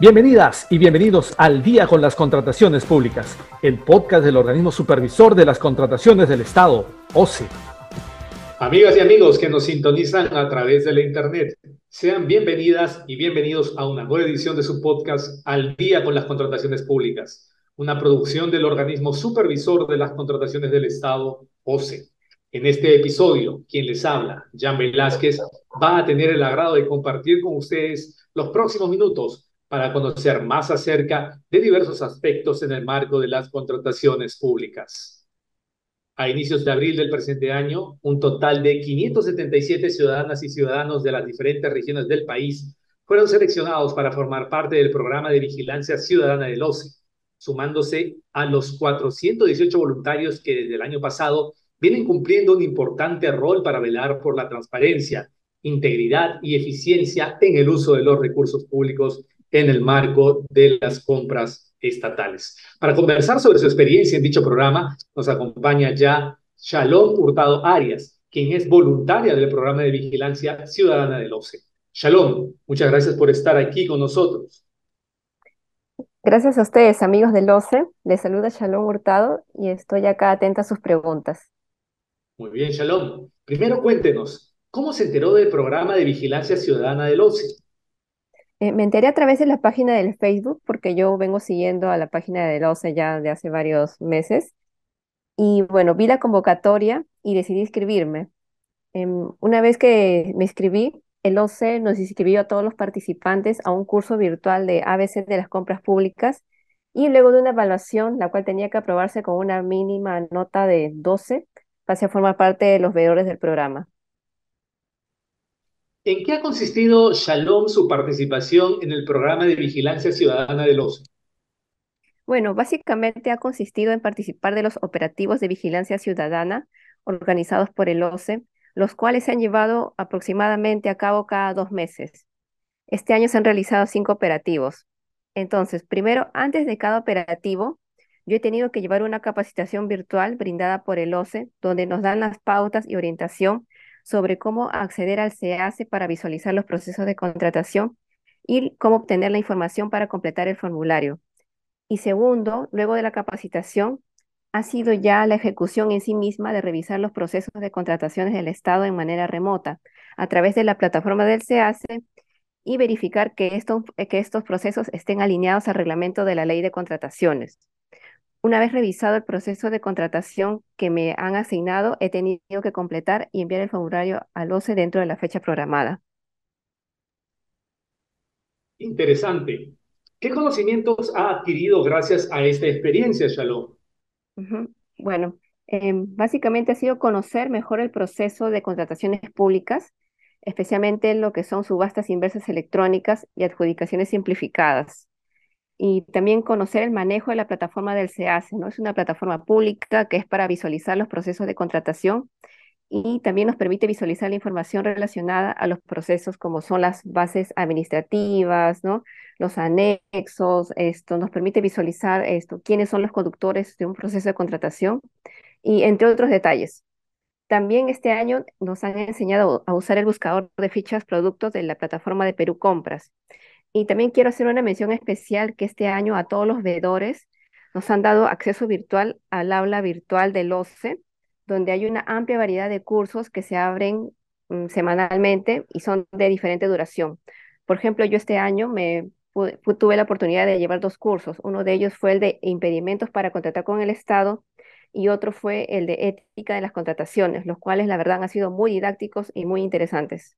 Bienvenidas y bienvenidos al Día con las Contrataciones Públicas, el podcast del organismo supervisor de las contrataciones del Estado, OCE. Amigas y amigos que nos sintonizan a través de la Internet, sean bienvenidas y bienvenidos a una nueva edición de su podcast Al Día con las Contrataciones Públicas, una producción del organismo supervisor de las contrataciones del Estado, OCE. En este episodio, quien les habla, Jan Velázquez, va a tener el agrado de compartir con ustedes los próximos minutos para conocer más acerca de diversos aspectos en el marco de las contrataciones públicas. A inicios de abril del presente año, un total de 577 ciudadanas y ciudadanos de las diferentes regiones del país fueron seleccionados para formar parte del programa de vigilancia ciudadana del OCE, sumándose a los 418 voluntarios que desde el año pasado vienen cumpliendo un importante rol para velar por la transparencia, integridad y eficiencia en el uso de los recursos públicos en el marco de las compras estatales. Para conversar sobre su experiencia en dicho programa, nos acompaña ya Shalom Hurtado Arias, quien es voluntaria del programa de vigilancia ciudadana del OCE. Shalom, muchas gracias por estar aquí con nosotros. Gracias a ustedes, amigos del OCE. Les saluda Shalom Hurtado y estoy acá atenta a sus preguntas. Muy bien, Shalom. Primero cuéntenos, ¿cómo se enteró del programa de vigilancia ciudadana del OCE? Eh, me enteré a través de la página del Facebook, porque yo vengo siguiendo a la página del OCE ya de hace varios meses. Y bueno, vi la convocatoria y decidí inscribirme. Em, una vez que me inscribí, el OCE nos inscribió a todos los participantes a un curso virtual de ABC de las compras públicas y luego de una evaluación, la cual tenía que aprobarse con una mínima nota de 12, pasé a formar parte de los veedores del programa. ¿En qué ha consistido Shalom su participación en el programa de vigilancia ciudadana del OCE? Bueno, básicamente ha consistido en participar de los operativos de vigilancia ciudadana organizados por el OCE, los cuales se han llevado aproximadamente a cabo cada dos meses. Este año se han realizado cinco operativos. Entonces, primero, antes de cada operativo, yo he tenido que llevar una capacitación virtual brindada por el OCE, donde nos dan las pautas y orientación sobre cómo acceder al CEACE para visualizar los procesos de contratación y cómo obtener la información para completar el formulario. Y segundo, luego de la capacitación, ha sido ya la ejecución en sí misma de revisar los procesos de contrataciones del Estado en manera remota a través de la plataforma del CEACE y verificar que estos, que estos procesos estén alineados al reglamento de la ley de contrataciones. Una vez revisado el proceso de contratación que me han asignado, he tenido que completar y enviar el formulario al OCE dentro de la fecha programada. Interesante. ¿Qué conocimientos ha adquirido gracias a esta experiencia, Shalom? Bueno, em, básicamente ha sido conocer mejor el proceso de contrataciones públicas, especialmente lo que son subastas inversas electrónicas y adjudicaciones simplificadas y también conocer el manejo de la plataforma del SEACE, ¿no? Es una plataforma pública que es para visualizar los procesos de contratación y también nos permite visualizar la información relacionada a los procesos como son las bases administrativas, ¿no? Los anexos, esto nos permite visualizar esto, quiénes son los conductores de un proceso de contratación y entre otros detalles. También este año nos han enseñado a usar el buscador de fichas productos de la plataforma de Perú Compras. Y también quiero hacer una mención especial que este año a todos los veedores nos han dado acceso virtual al aula virtual del OCE, donde hay una amplia variedad de cursos que se abren mm, semanalmente y son de diferente duración. Por ejemplo, yo este año me tuve la oportunidad de llevar dos cursos. Uno de ellos fue el de impedimentos para contratar con el Estado y otro fue el de ética de las contrataciones, los cuales la verdad han sido muy didácticos y muy interesantes.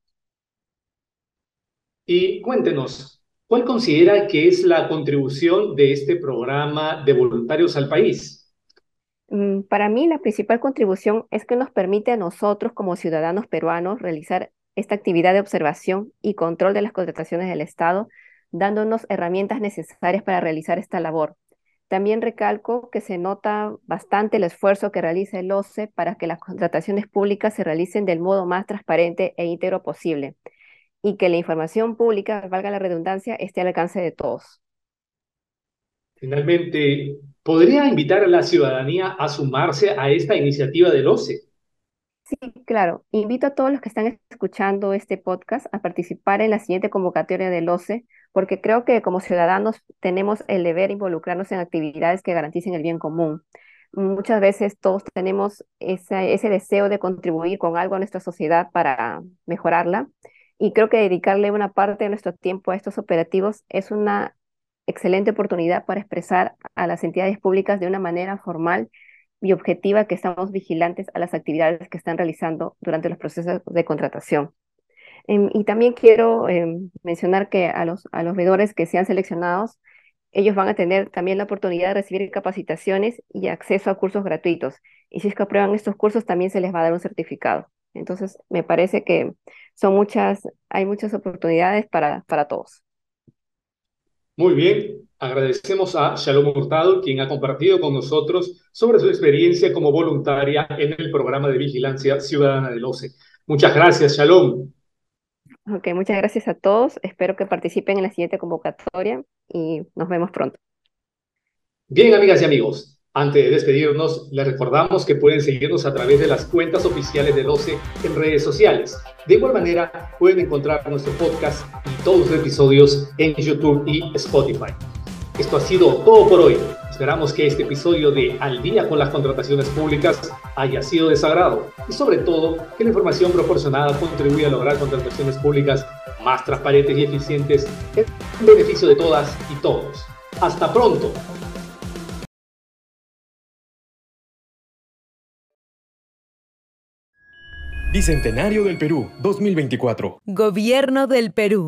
Y cuéntenos, ¿Cuál considera que es la contribución de este programa de voluntarios al país? Mm, para mí, la principal contribución es que nos permite a nosotros como ciudadanos peruanos realizar esta actividad de observación y control de las contrataciones del Estado, dándonos herramientas necesarias para realizar esta labor. También recalco que se nota bastante el esfuerzo que realiza el OCE para que las contrataciones públicas se realicen del modo más transparente e íntegro posible y que la información pública, valga la redundancia, esté al alcance de todos. Finalmente, ¿podría invitar a la ciudadanía a sumarse a esta iniciativa del OCE? Sí, claro. Invito a todos los que están escuchando este podcast a participar en la siguiente convocatoria del OCE porque creo que como ciudadanos tenemos el deber de involucrarnos en actividades que garanticen el bien común. Muchas veces todos tenemos ese deseo de contribuir con algo a nuestra sociedad para mejorarla y creo que dedicarle una parte de nuestro tiempo a estos operativos es una excelente oportunidad para expresar a las entidades públicas de una manera formal y objetiva que estamos vigilantes a las actividades que están realizando durante los procesos de contratación. Em, y también quiero em, mencionar que a los, a los veedores que sean seleccionados, ellos van a tener también la oportunidad de recibir capacitaciones y acceso a cursos gratuitos. Y si es que aprueban estos cursos, también se les va a dar un certificado. Entonces, me parece que son muchas, hay muchas oportunidades para, para todos. Muy bien, agradecemos a Shalom Hurtado, quien ha compartido con nosotros sobre su experiencia como voluntaria en el programa de vigilancia ciudadana del OCE. Muchas gracias, Shalom. Ok, muchas gracias a todos. Espero que participen en la siguiente convocatoria y nos vemos pronto. Bien, amigas y amigos, antes de despedirnos, les recordamos que pueden seguirnos a través de las cuentas oficiales del OCE en redes sociales. De igual manera, pueden encontrar nuestro podcast y todos los episodios en YouTube y Spotify. Esto ha sido todo por hoy. Esperamos que este episodio de Al día con las contrataciones públicas haya sido de sagrado y sobre todo que la información proporcionada contribuya a lograr contrataciones públicas más transparentes y eficientes en beneficio de todas y todos. Hasta pronto. Bicentenario del Perú 2024. Gobierno del Perú.